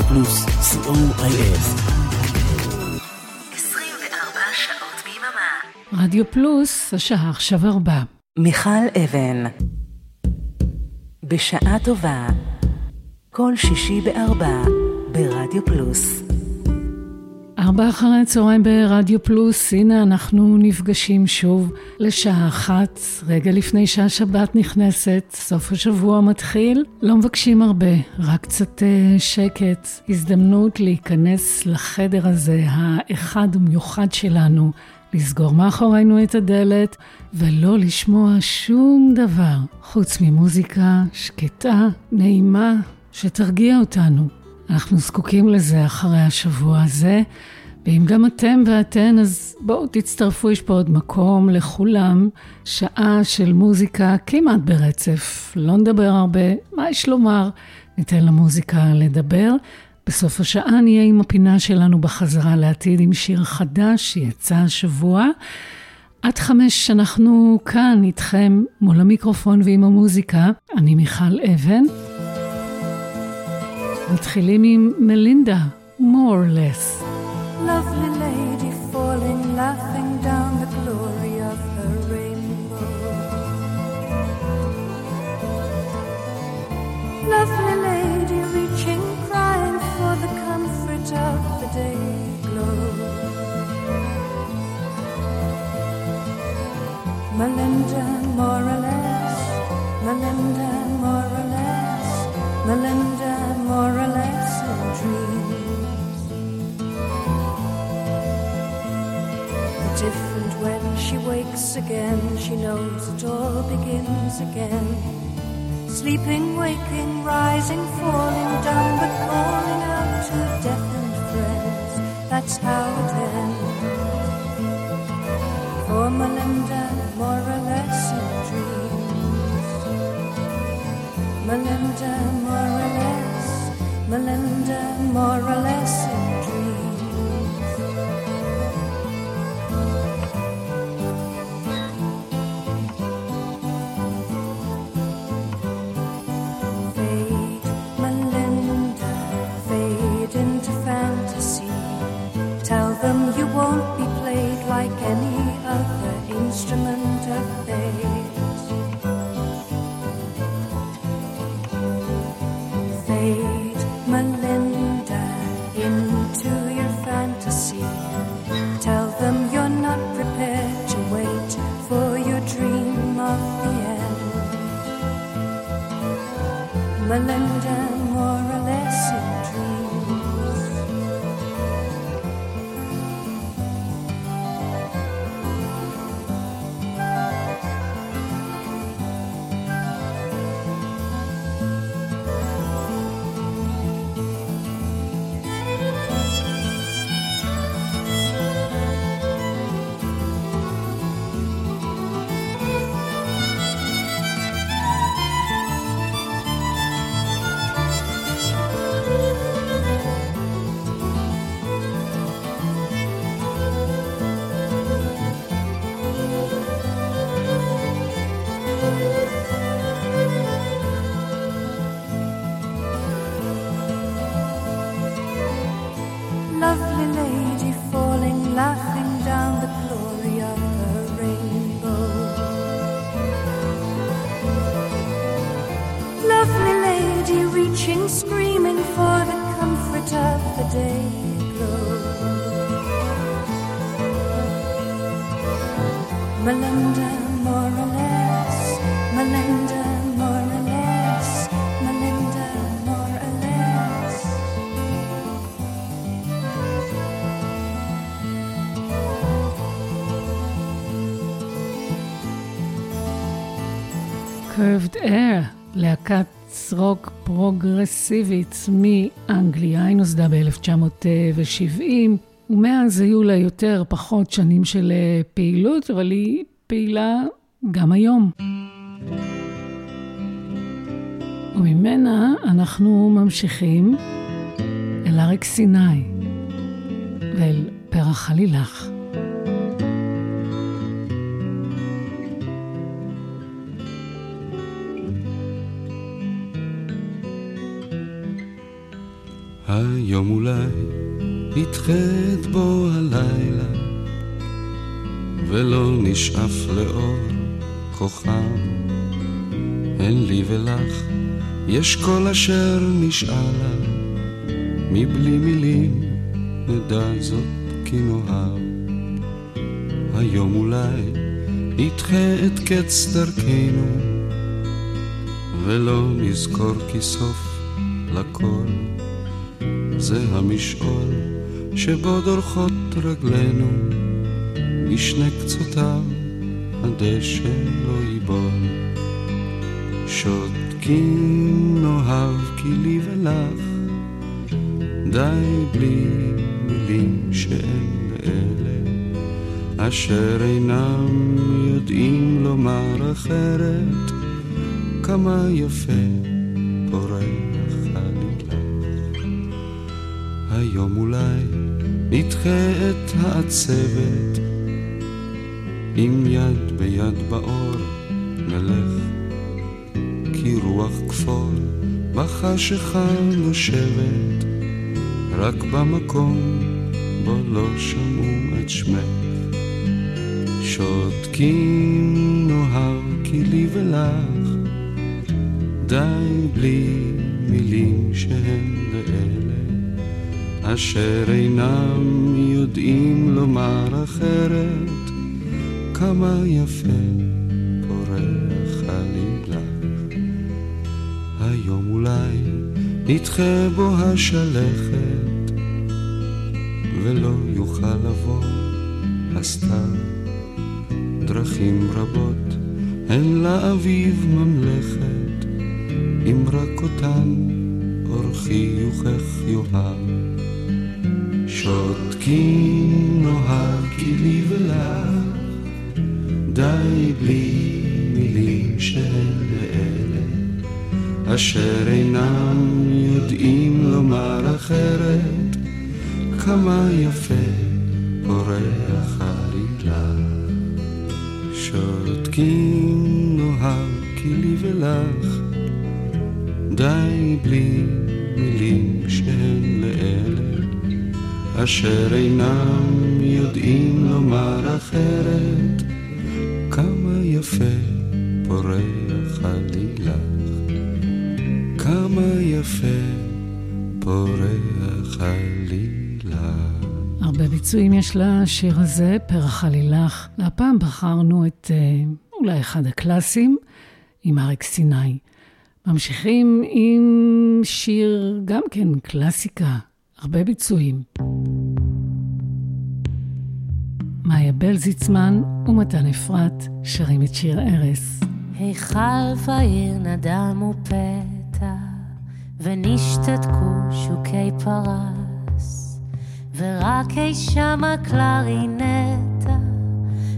רדיו פלוס, co.il. 24 שעות ביממה. רדיו פלוס, השעה עכשיו ארבע. מיכל אבן. בשעה טובה. כל שישי בארבע ברדיו פלוס. ארבע אחרי הצהריים ברדיו פלוס, הנה אנחנו נפגשים שוב לשעה אחת, רגע לפני שהשבת נכנסת, סוף השבוע מתחיל. לא מבקשים הרבה, רק קצת אה, שקט, הזדמנות להיכנס לחדר הזה, האחד ומיוחד שלנו, לסגור מאחורינו את הדלת ולא לשמוע שום דבר חוץ ממוזיקה שקטה, נעימה, שתרגיע אותנו. אנחנו זקוקים לזה אחרי השבוע הזה, ואם גם אתם ואתן, אז בואו תצטרפו, יש פה עוד מקום לכולם. שעה של מוזיקה כמעט ברצף, לא נדבר הרבה, מה יש לומר? ניתן למוזיקה לדבר. בסוף השעה נהיה עם הפינה שלנו בחזרה לעתיד עם שיר חדש שיצא השבוע. עד חמש אנחנו כאן איתכם מול המיקרופון ועם המוזיקה. אני מיכל אבן. מתחילים עם מלינדה, more or less. Lovely lady falling, laughing down the glory of her rainbow. Lovely lady reaching, crying for the comfort of the day glow. Melinda, more or less, Melinda, more or less, Melinda, more or less in dreams. But different when she wakes again, she knows it all begins again. Sleeping, waking, rising, falling down, but calling out to death and friends. That's how it ends. For Melinda, more or less in dreams. Melinda, Melinda, more or less in dreams. Fade, Melinda, fade into fantasy. Tell them you won't be played like any other instrument of theirs. love. פרוגרסיבית מאנגליה, היא נוסדה ב-1970, ומאז היו לה יותר פחות שנים של אה, פעילות, אבל היא פעילה גם היום. וממנה אנחנו ממשיכים אל אריק סיני ואל פרח עלילך. היום אולי נדחית בו הלילה, ולא נשאף לאור כוכב. אין לי ולך, יש כל אשר נשאלה, מבלי מילים נדע זאת כי נאהב. היום אולי נדחה את קץ דרכנו, ולא נזכור כי סוף לכל זה המשעול שבו דורכות רגלינו, משני קצותיו הדשא לא ייבול. שותקים נאהב כי לי ולך, די בלי מילים שאין לאלה, אשר אינם יודעים לומר אחרת, כמה יפה פורח היום אולי נדחה את העצבת, עם יד ביד באור נלך, כי רוח כפור בחשיכה נושבת, רק במקום בו לא שמעו את שמך. שותקים נאהב כי לי ולך, די בלי מילים שהן לאלה, אשר אינם יודעים לומר אחרת, כמה יפה פורח עלילך. היום אולי נדחה בו השלכת, ולא יוכל לבוא הסתיו. דרכים רבות הן לאביב ממלכת, אם רק אותן אור חיוכך יאהב. שותקים כי לי ולך, די בלי מילים שהן לאלה, אשר אינם יודעים לומר אחרת, כמה יפה פורח עלילה. שותקים כי לי ולך, די בלי אשר אינם יודעים לומר אחרת, כמה יפה פורח עלילך, כמה יפה פורח עלילך. הרבה ביצועים יש לשיר הזה, פרח עלילך. והפעם בחרנו את אה, אולי אחד הקלאסים, עם אריק סיני. ממשיכים עם שיר, גם כן קלאסיקה, הרבה ביצועים. מאיה בלזיצמן ומתן אפרת שרים את שיר ארס. היכל ועיר נדם ופתע, ונשתתקו שוקי פרס, ורק אי שמה קלרינטה,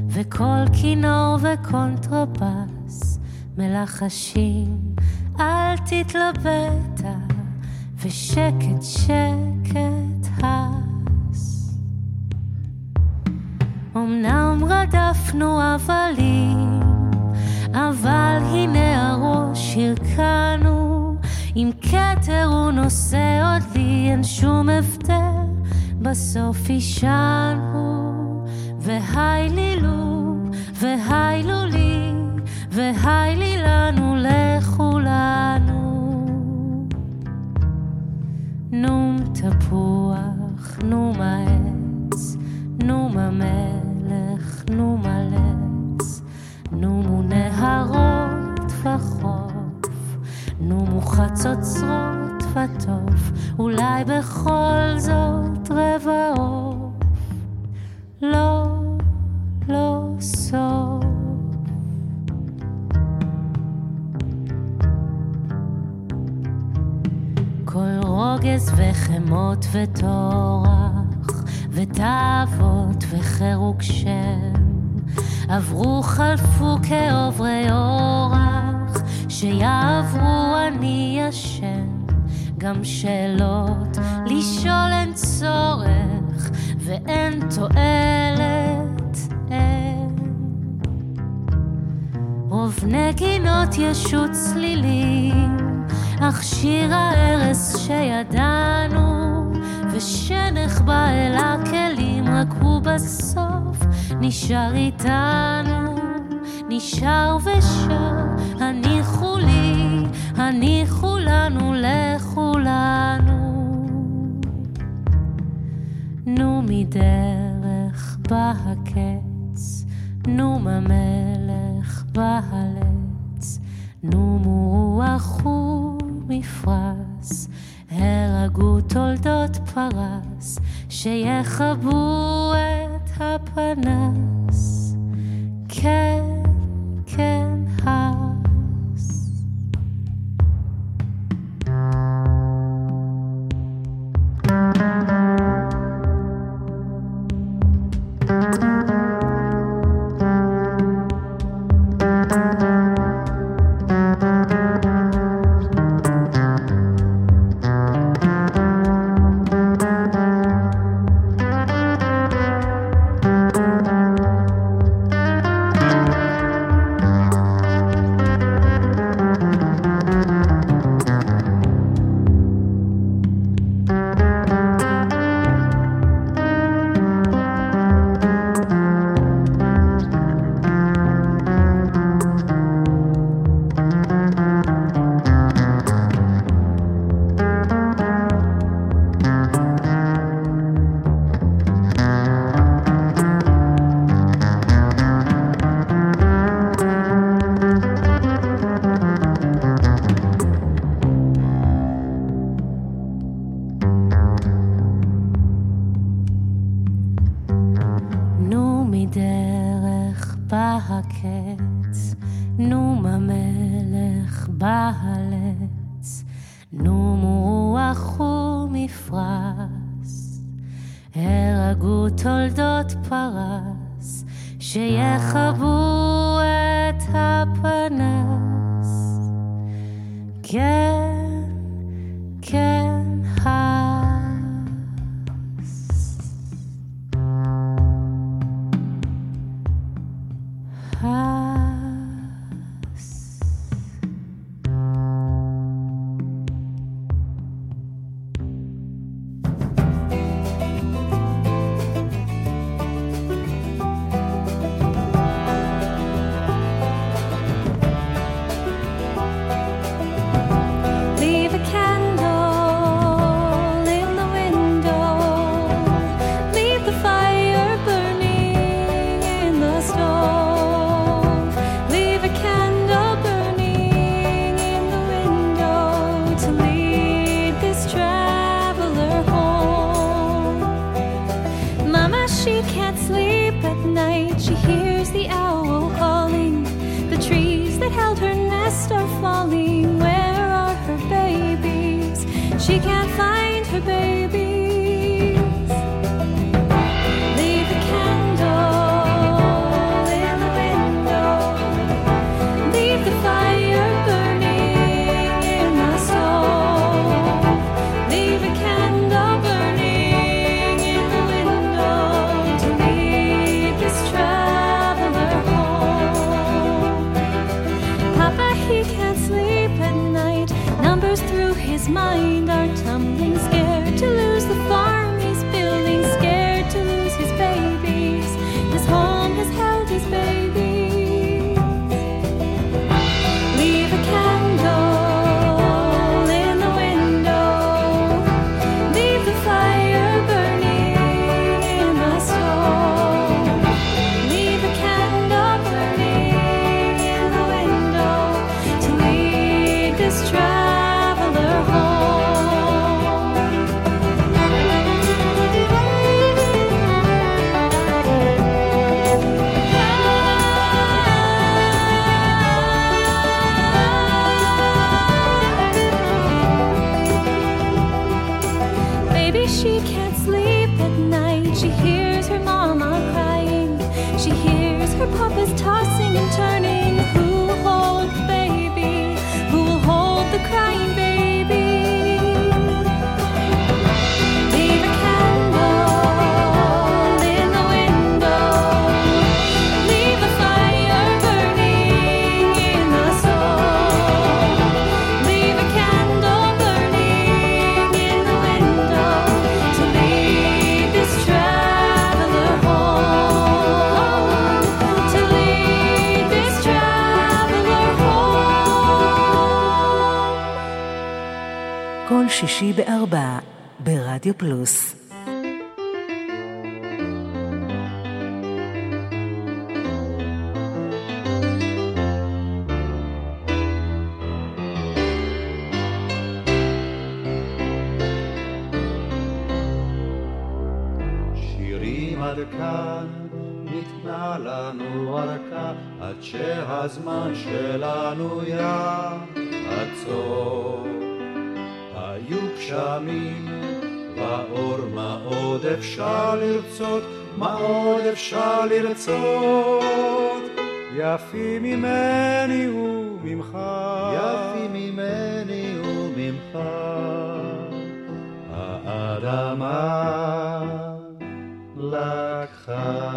וקול כינור וקונטרבס, מלחשים אל תתלבטה, ושקט שקט הס. אמנם רדפנו הבלים, אבל הנה הראש הרכנו, עם כתר הוא נושא עוד לי, אין שום הבדל, בסוף אישנו, והי לי לו, והי לו לי, והי לי לנו לכולנו. נום תפוח, נום העץ, נום המלך, נום הלץ, נומו נהרות וחוף, נומו חצוצרות וטוב, אולי בכל זאת רבע עוף. לא, לא סוף. כל רוגז וחמות וטורח, ותאוות וחירוק שם, עברו חלפו כעוברי אורח, שיעברו אני אשם. גם שאלות לשאול אין צורך, ואין תועלת, אין. רוב נגינות ישות צלילים, אך שיר ההרס שידענו, ושנחבא אל הכלים, רק הוא בסוף נשאר איתנו, נשאר ושר, הניחו לי, הניחו לנו, לכולנו. נו מדרך בא הקץ, נו מהמלך בא הלץ, נו מרוח הוא. מפרש, הרגו תולדות פרס, שיכבו את הפנס. כן, כן, ה... his mind are tumbling. שישי בארבע ברדיו פלוס. שהזמן שלנו יעצור. היו גשמים ואור, מה עוד אפשר לרצות? מה עוד אפשר לרצות? יפים ממני וממך, יפים ממני וממך, האדמה לקחה.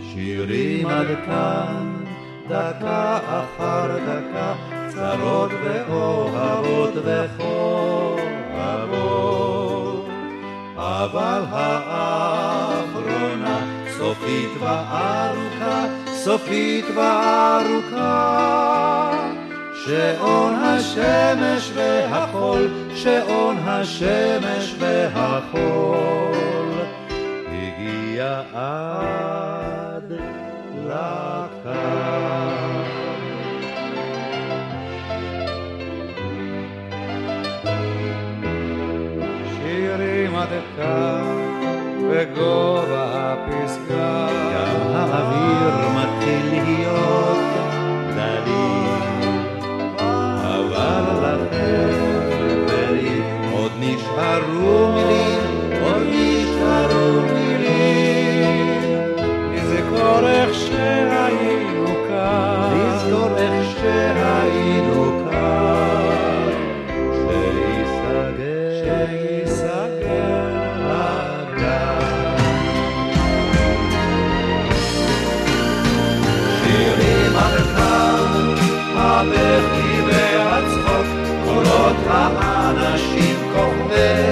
שירים עד כאן, דקה אחר דקה, צרות ואוהבות וכואבות. אבל האחרונה סופית וארוכה, סופית וארוכה. שעון השמש והחול, שעון השמש והחול, הגיע לקו. שירים עד כאן בגובה הפסגה, גם האוויר מתחיל להיות דליל, אבל לכם ולי עוד נשארו מילים, עוד נשארו מילים, לזכור איך שהיינו האנשים כוכבי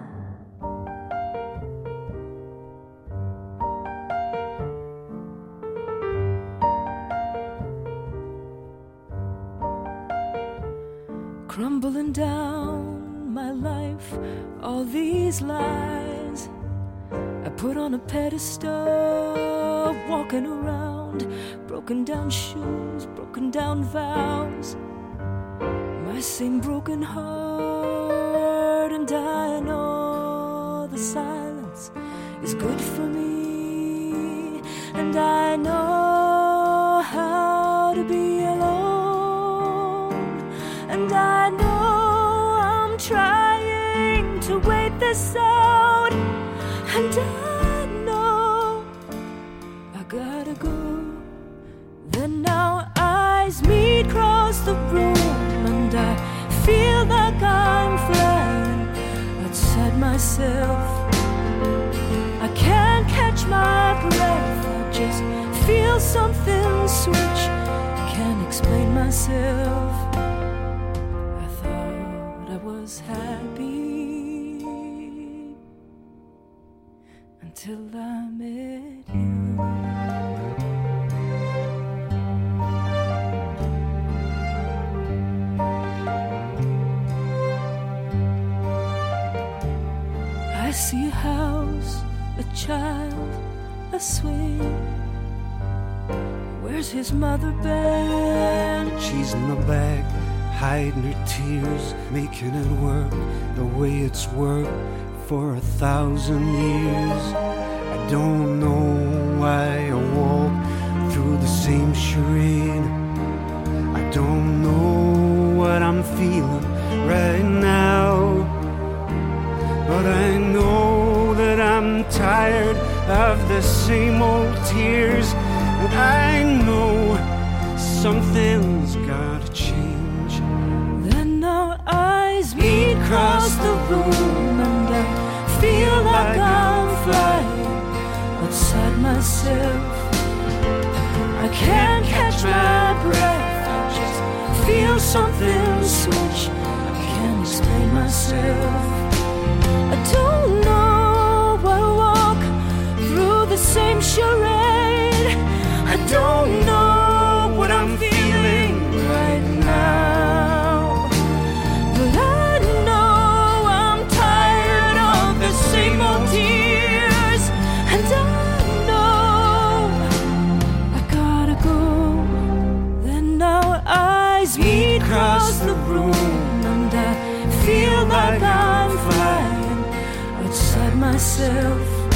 Until I met you. I see a house, a child, a swing. Where's his mother been? She's in the back, hiding her tears, making it work the way it's worked for a thousand years don't know why I walk through the same charade. I don't know what I'm feeling right now. But I know that I'm tired of the same old tears. And I know something's gotta change. Then our eyes meet across the room, and I feel like I myself. I can't catch my breath, I just feel something switch. I can't explain myself. I don't know why I walk through the same charade. I don't know myself.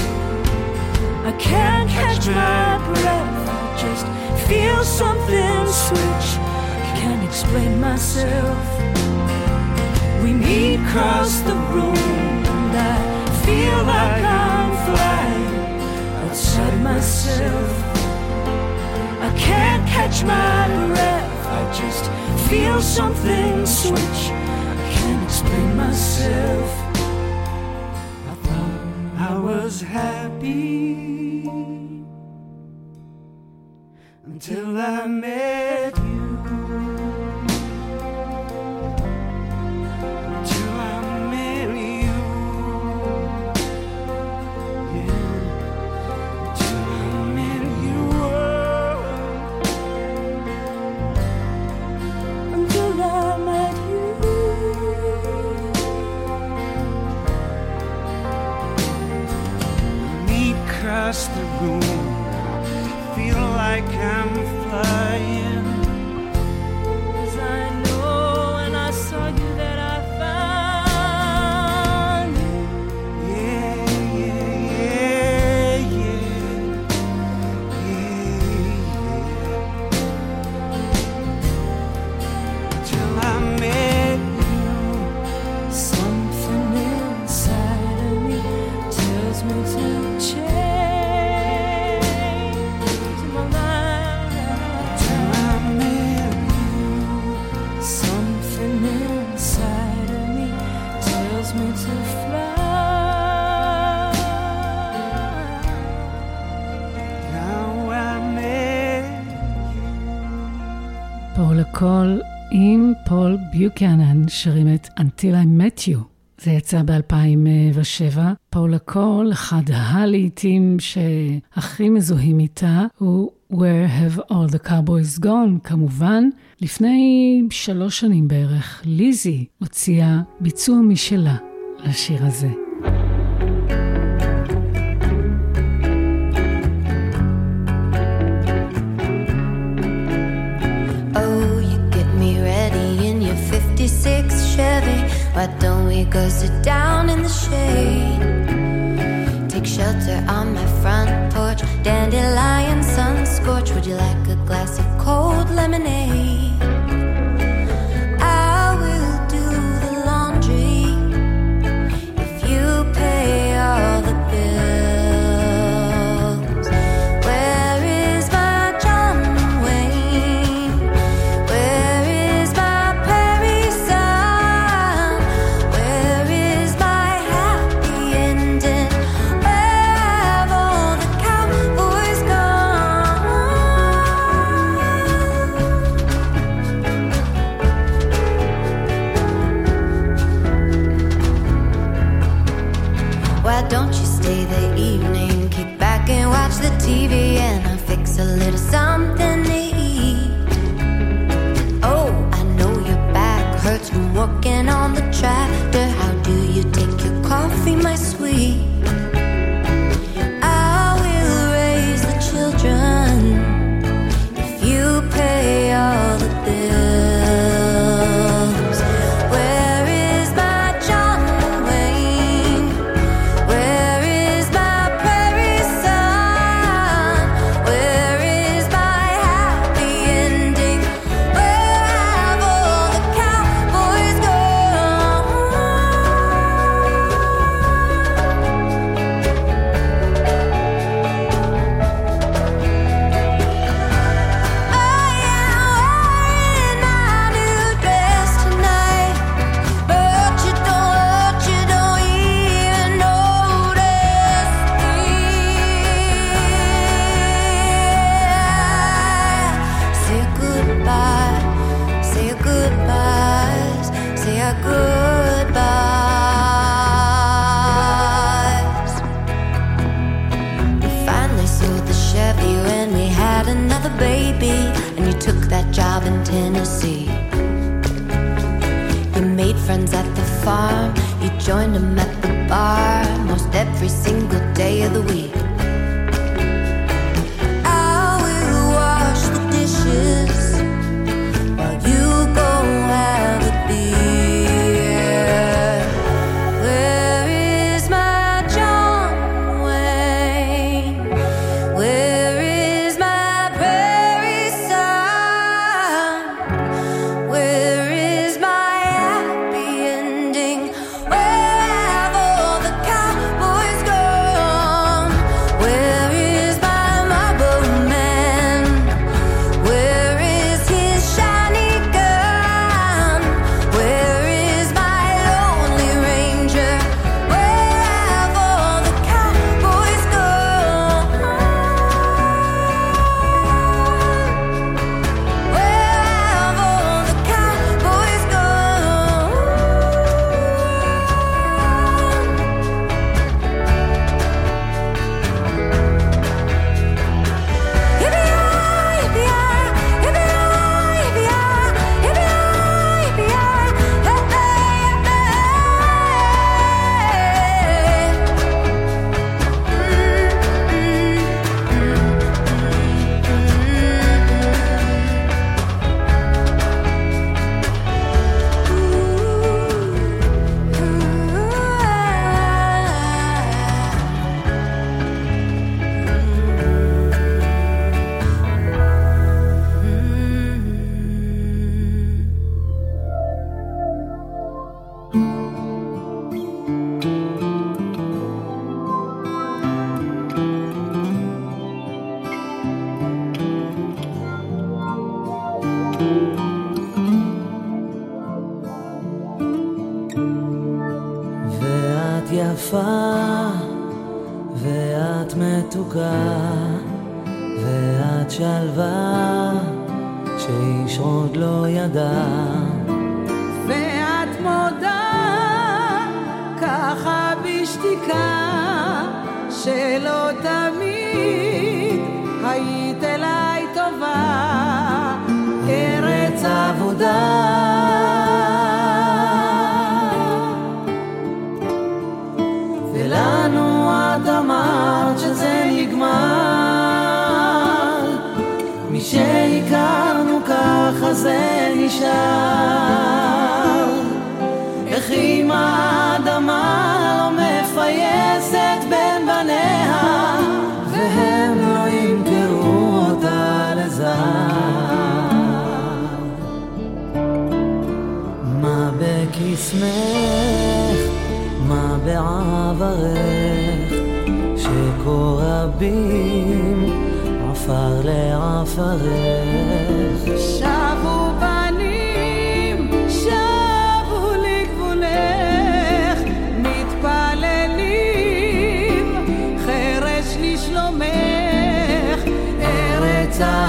I can't catch my breath. I just feel something switch. I can't explain myself. We meet across the room, and I feel like I'm flying outside myself. I can't catch my breath. I just feel something switch. I can't explain myself. I was happy until I met קול עם פול ביוקנן, שרים את Until I Met You. זה יצא ב-2007. פולה קול, אחד הלהיטים שהכי מזוהים איתה, הוא Where Have All the Cowboys Gone, כמובן. לפני שלוש שנים בערך, ליזי הוציאה ביצוע משלה לשיר הזה. Go sit down in the shade? Take shelter on my front porch. Dandelion sun scorch. Would you like a glass of cold lemonade?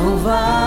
ארץ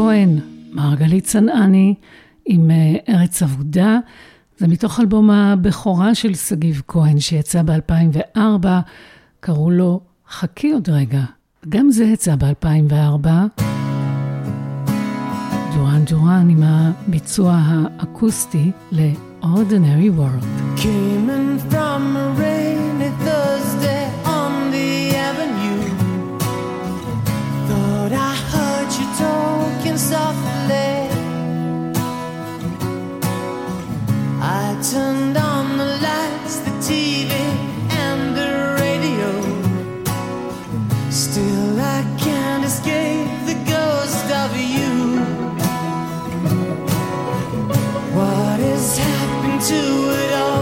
כהן, מרגלית צנעני, עם אה, ארץ אבודה. זה מתוך אלבום הבכורה של שגיב כהן, שיצא ב-2004, קראו לו חכי עוד רגע. גם זה יצא ב-2004. דורן דורן עם הביצוע האקוסטי ל-Ordinary World. Came in from a softly. I turned on the lights, the TV, and the radio. Still, I can't escape the ghost of you. What has happened to it all?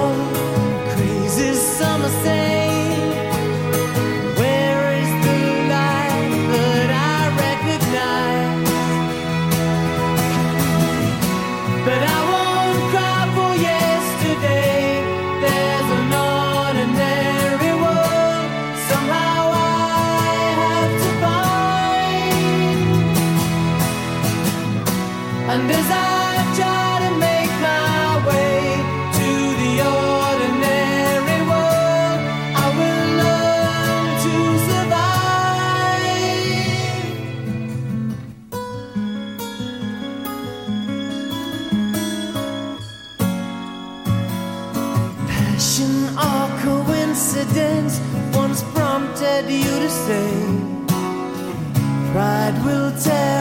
led you to say. Pride will tear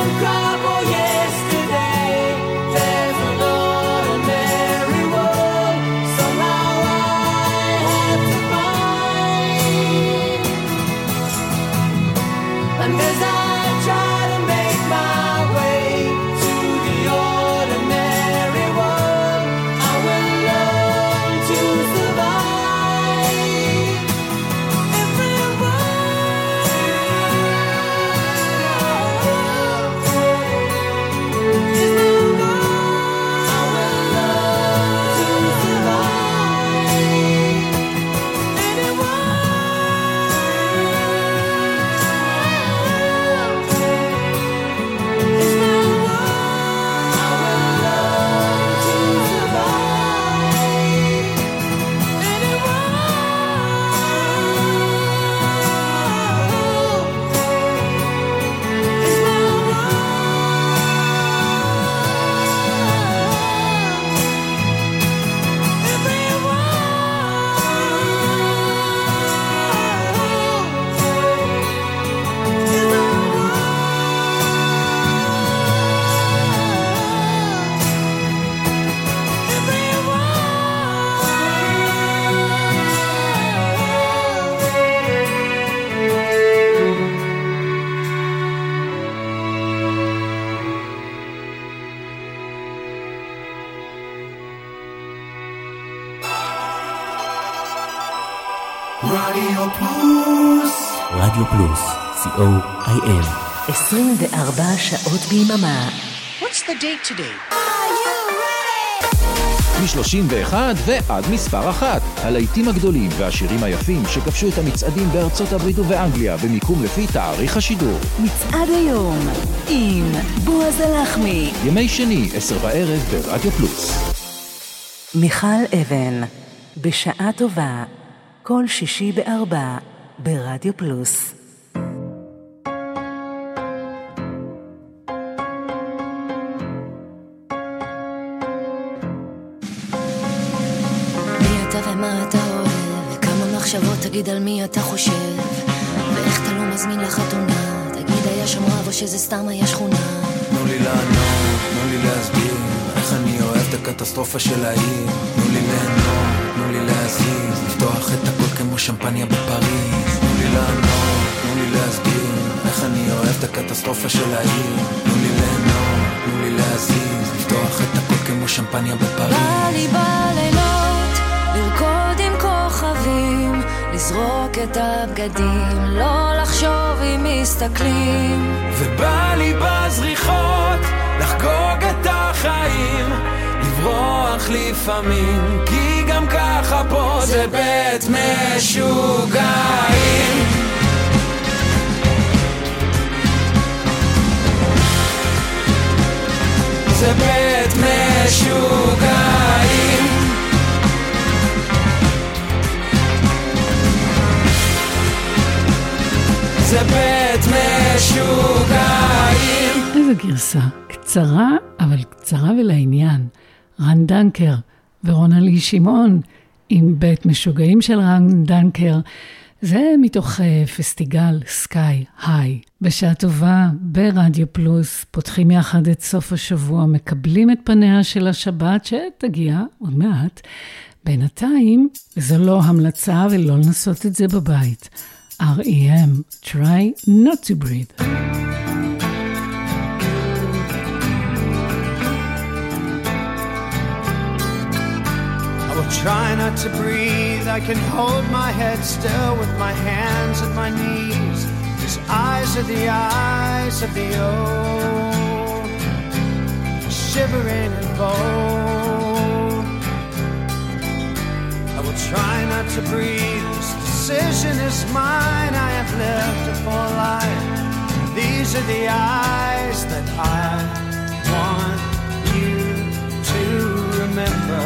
on, cowboy, yeah. ביממה. What's the date today? מ-31 ועד מספר אחת. הלהיטים הגדולים והשירים היפים שכבשו את המצעדים בארצות הברית ובאנגליה במיקום לפי תאריך השידור. מצעד היום עם בועז הלחמי. ימי שני, עשר בערב ברדיו פלוס. מיכל אבן, בשעה טובה, כל שישי בארבע, ברדיו פלוס. תגיד על מי אתה חושב, ואיך אתה לא מזמין לחתונה, תגיד היה שם רב או שזה סתם היה שכונה. תנו לי לענות, תנו לי להסביר איך אני אוהב את הקטסטרופה של העיר. תנו לי ליהנות, תנו לי להזיז, לפתוח את הכל כמו שמפניה בפריז. תנו לי לענות, תנו לי להסביר איך אני אוהב את הקטסטרופה של העיר. תנו לי ליהנות, תנו לי להזיז, לפתוח את הכל כמו שמפניה בפריז. בא לי בלילות, לרקוד עם כוכבים, לזרוק את הבגדים, לא לחשוב אם מסתכלים. ובא לי בזריחות לחגוג את החיים לברוח לפעמים כי גם ככה פה זה בית משוגעים זה בית משוגעים זה בית משוגעים איזה גרסה. קצרה, אבל קצרה ולעניין. רן דנקר ורונלי שמעון עם בית משוגעים של רן דנקר. זה מתוך uh, פסטיגל סקאי היי. בשעה טובה, ברדיו פלוס, פותחים יחד את סוף השבוע, מקבלים את פניה של השבת שתגיע עוד מעט. בינתיים, זו לא המלצה ולא לנסות את זה בבית. REM, try not to breathe. I will try not to breathe. I can hold my head still with my hands at my knees. His eyes are the eyes of the old, shivering and bold. I will try not to breathe. Decision is mine. I have lived a full life. These are the eyes that I want you to remember.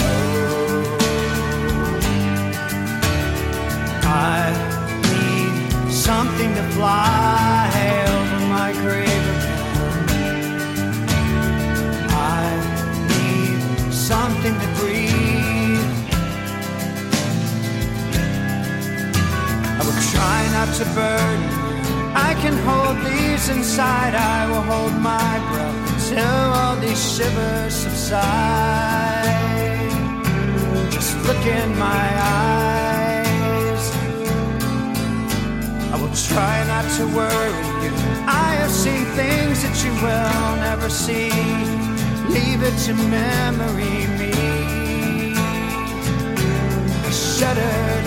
Oh, I need something to fly over my grave again. I need something to try not to burn. I can hold these inside. I will hold my breath until all these shivers subside. Just look in my eyes. I will try not to worry you. I have seen things that you will never see. Leave it to memory me. I shudder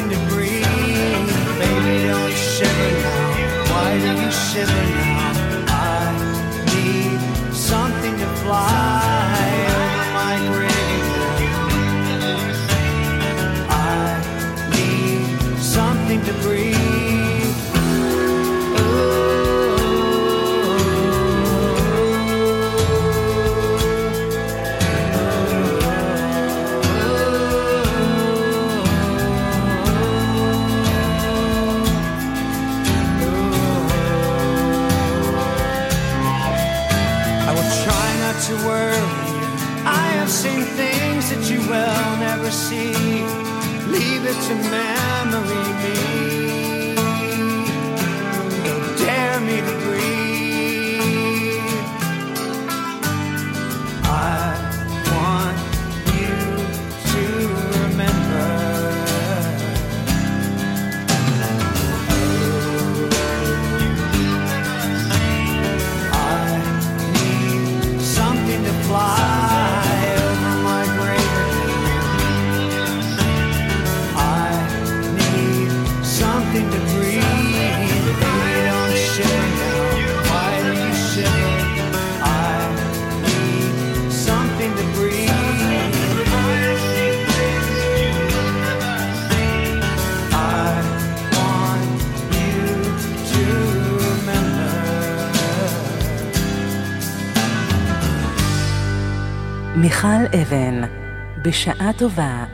to breathe. Baby, don't shiver now. Why do you shiver now? בשעה טובה.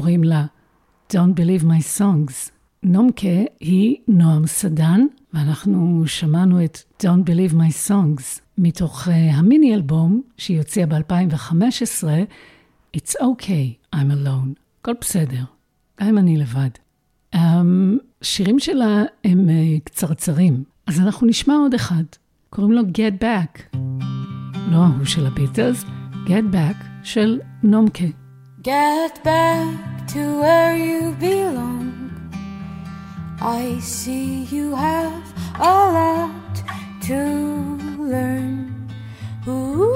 קוראים לה Don't Believe My Songs. נומקה היא נועם סדן, ואנחנו שמענו את Don't Believe My Songs מתוך uh, המיני אלבום שהיא הוציאה ב-2015, It's Okay, I'm Alone. הכל בסדר, גם אם אני לבד. השירים שלה הם uh, קצרצרים, אז אנחנו נשמע עוד אחד. קוראים לו Get Back. לא ההוא של הביטלס, Get Back של נומקה. Get back to where you belong. I see you have a lot to learn. Ooh.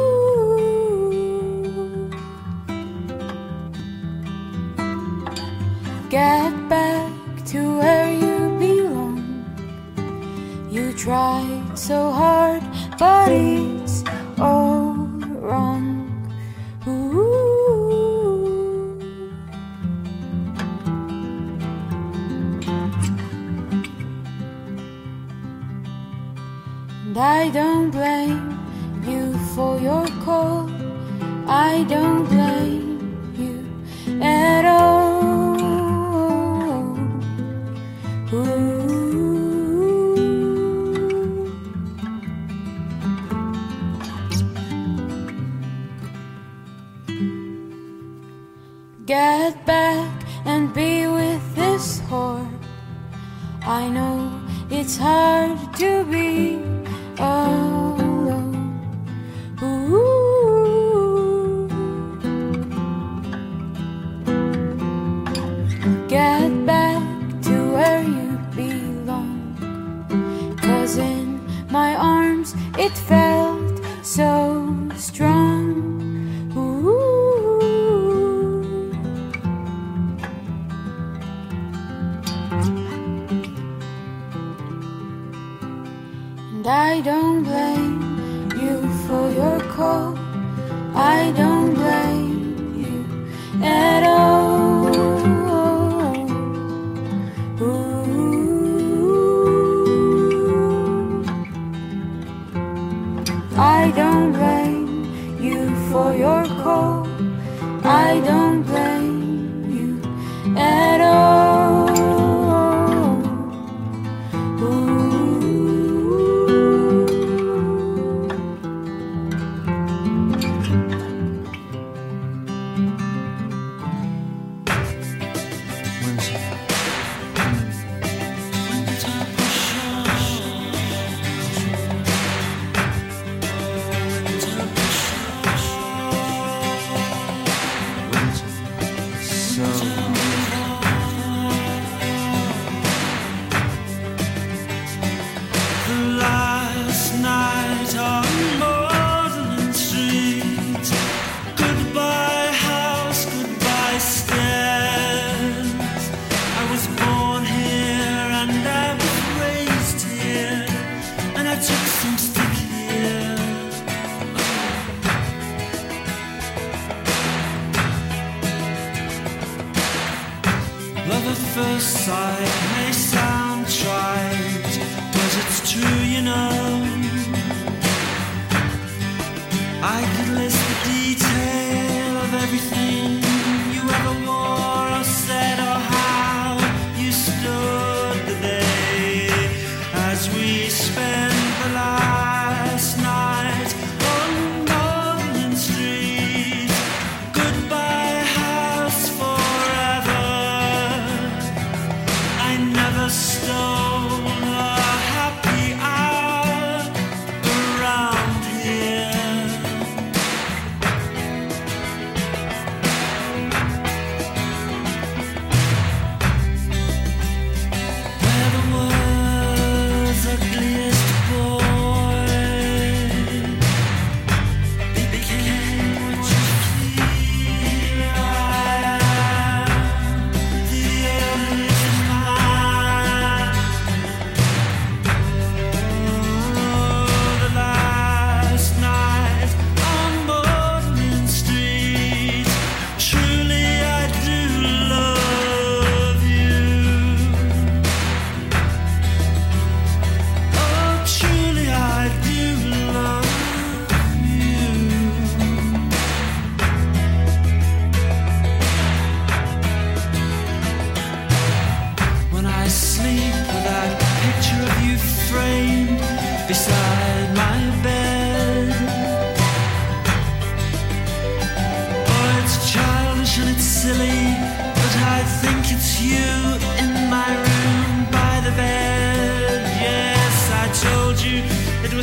Get back to where you belong. You tried so hard, but it's all wrong. And I don't blame you for your call. I don't blame you at all. Get back and be with this whore. I know it's hard to be. Oh.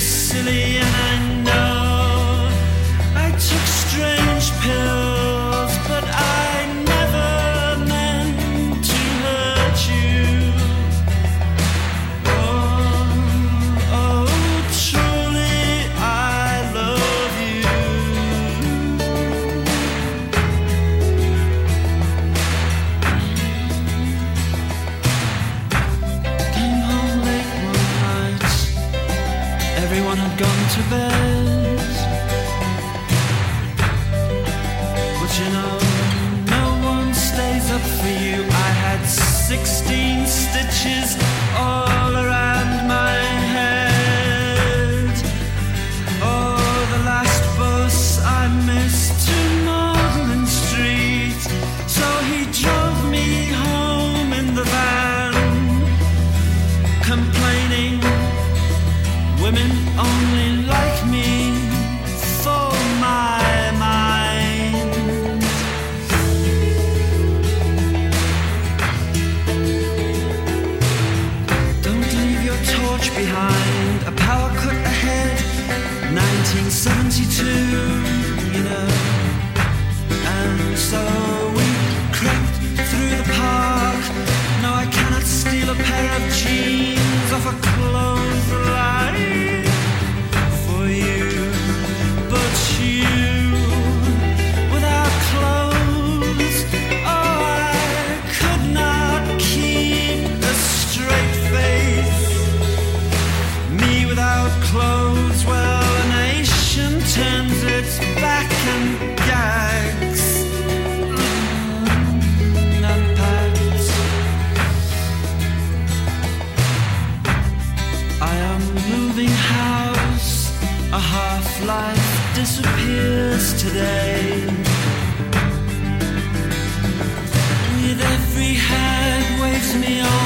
Silly, and I disappears today. With every hand waves me on.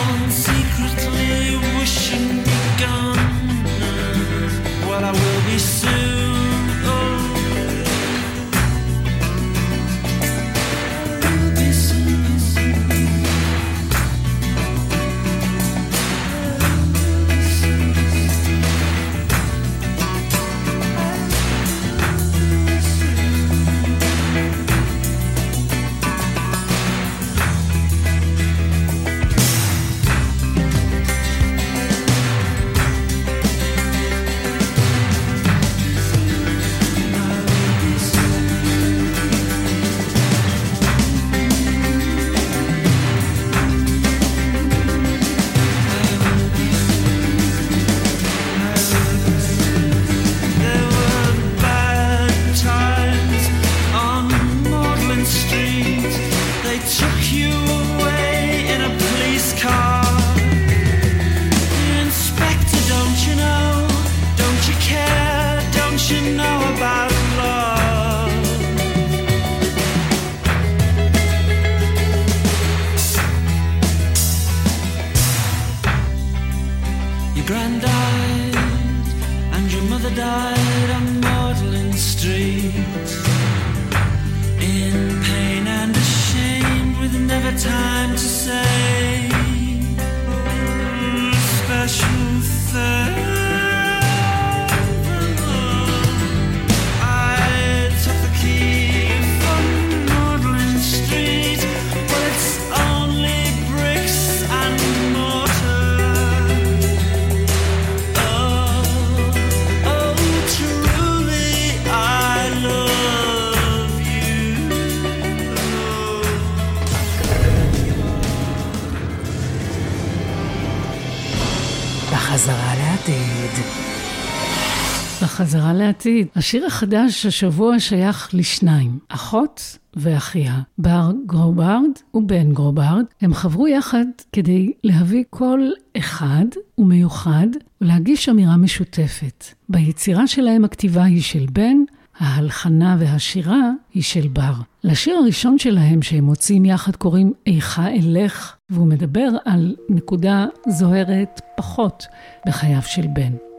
בחזרה לעתיד. השיר החדש השבוע שייך לשניים, אחות ואחיה. בר גרוברד ובן גרוברד, הם חברו יחד כדי להביא קול אחד ומיוחד ולהגיש אמירה משותפת. ביצירה שלהם הכתיבה היא של בן, ההלחנה והשירה היא של בר. לשיר הראשון שלהם שהם מוציאים יחד קוראים איכה אלך, והוא מדבר על נקודה זוהרת פחות בחייו של בן.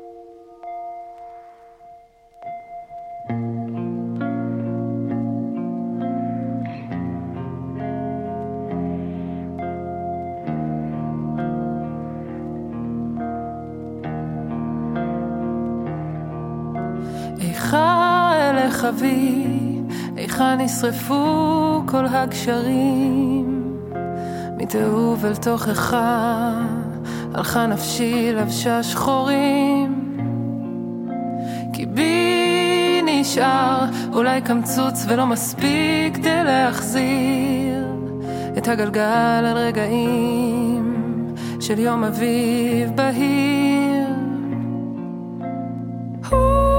איכה נשרפו כל הגשרים, מתאהוב אל תוכך, הלכה נפשי לבשה שחורים. כי בי נשאר אולי קמצוץ ולא מספיק כדי להחזיר את הגלגל על רגעים של יום אביב בהיר. כי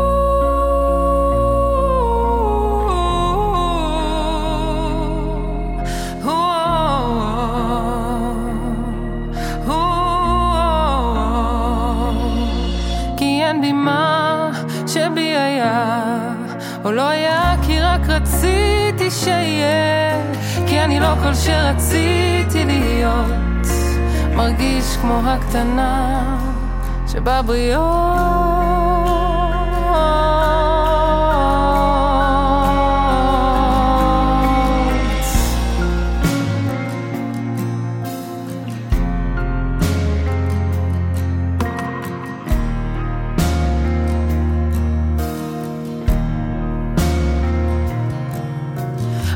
או לא היה כי רק רציתי שיהיה כי אני לא כל שרציתי להיות מרגיש כמו הקטנה שבבריות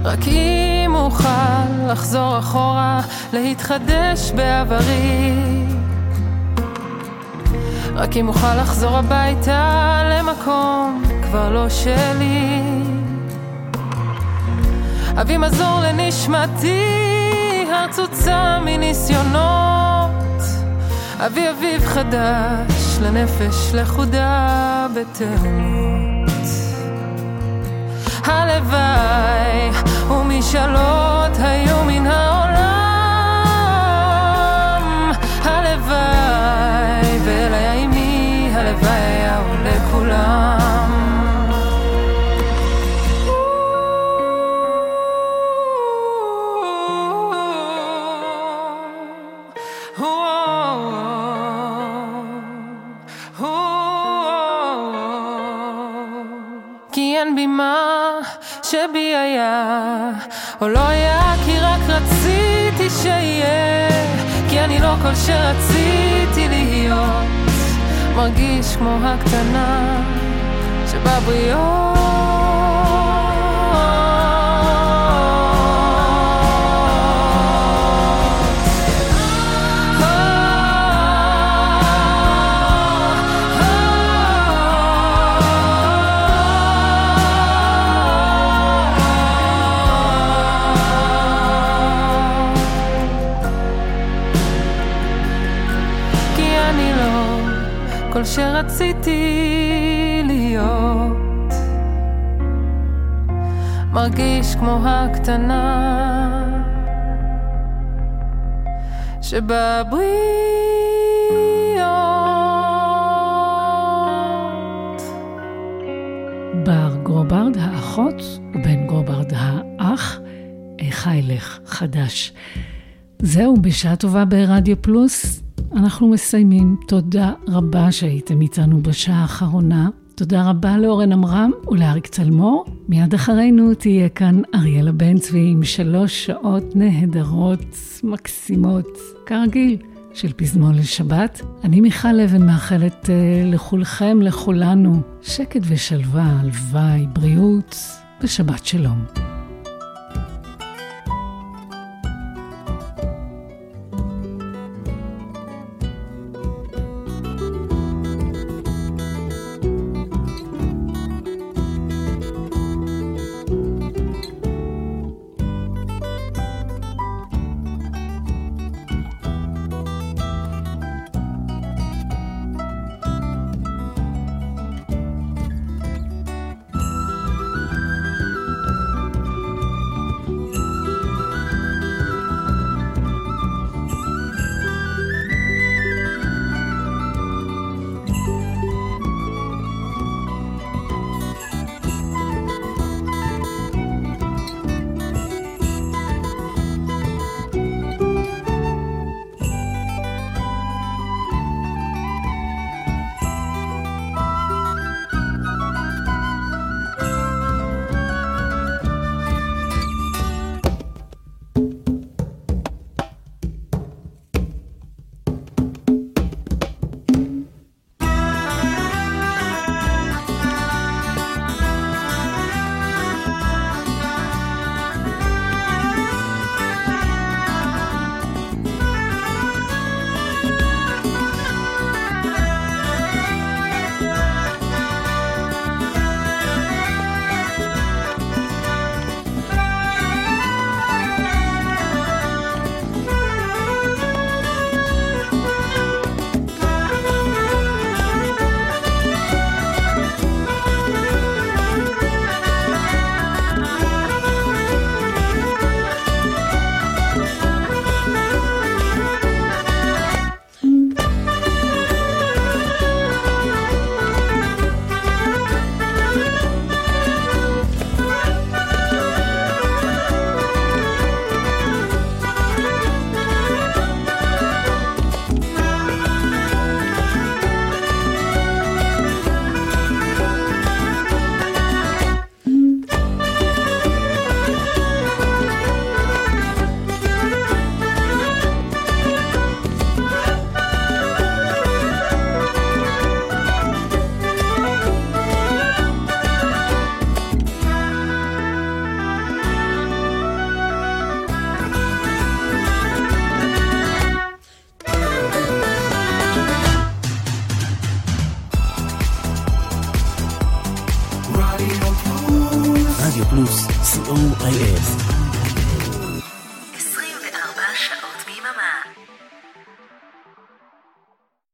רק אם אוכל לחזור אחורה, להתחדש בעברי. רק אם אוכל לחזור הביתה למקום כבר לא שלי. אביא מזור לנשמתי, הרצוצה מניסיונות. אביא אביב חדש לנפש לכודה בתהומות. הלוואי ומשאלות היו מן העולם או לא היה כי רק רציתי שיהיה. כי אני לא כל שרציתי להיות מרגיש כמו הקטנה שבבריות כל שרציתי להיות. מרגיש כמו הקטנה. שבבריות בר גרוברד האחות ובן גרוברד האח, איכה אלך חדש. זהו, בשעה טובה ברדיו פלוס, אנחנו מסיימים. תודה רבה שהייתם איתנו בשעה האחרונה. תודה רבה לאורן עמרם ולאריק צלמור. מיד אחרינו תהיה כאן אריאלה בן צבי עם שלוש שעות נהדרות, מקסימות, כרגיל, של פזמון לשבת. אני מיכל אבן מאחלת uh, לכולכם, לכולנו, שקט ושלווה, הלוואי, בריאות ושבת שלום.